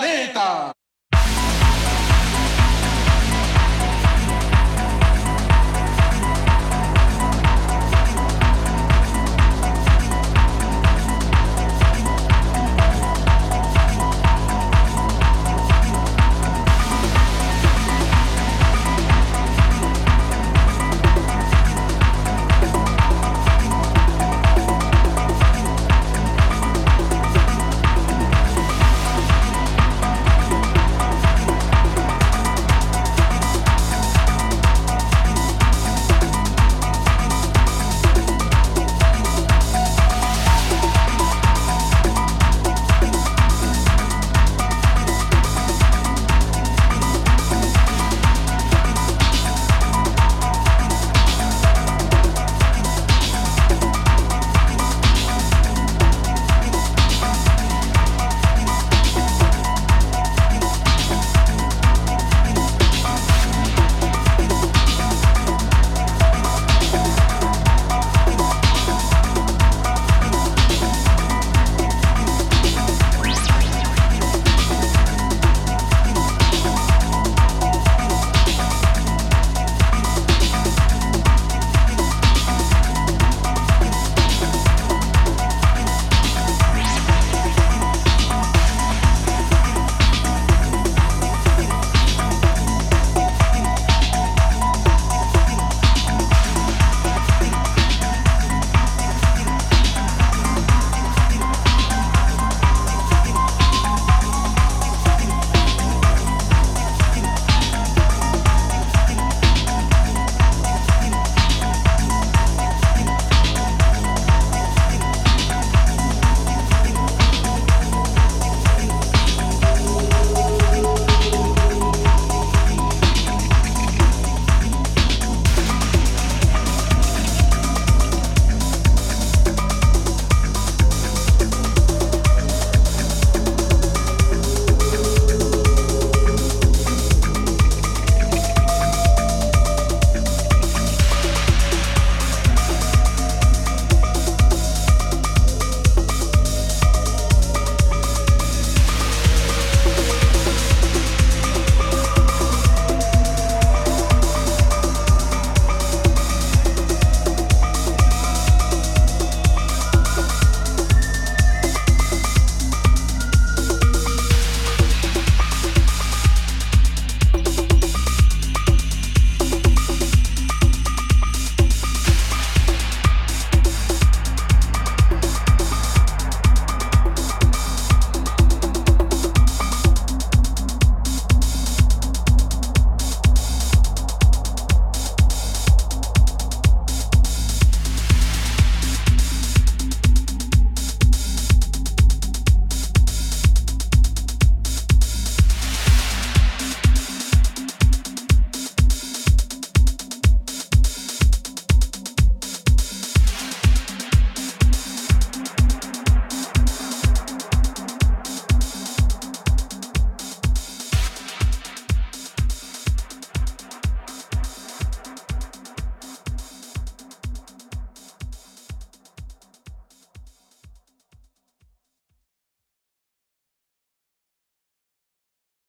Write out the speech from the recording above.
レーター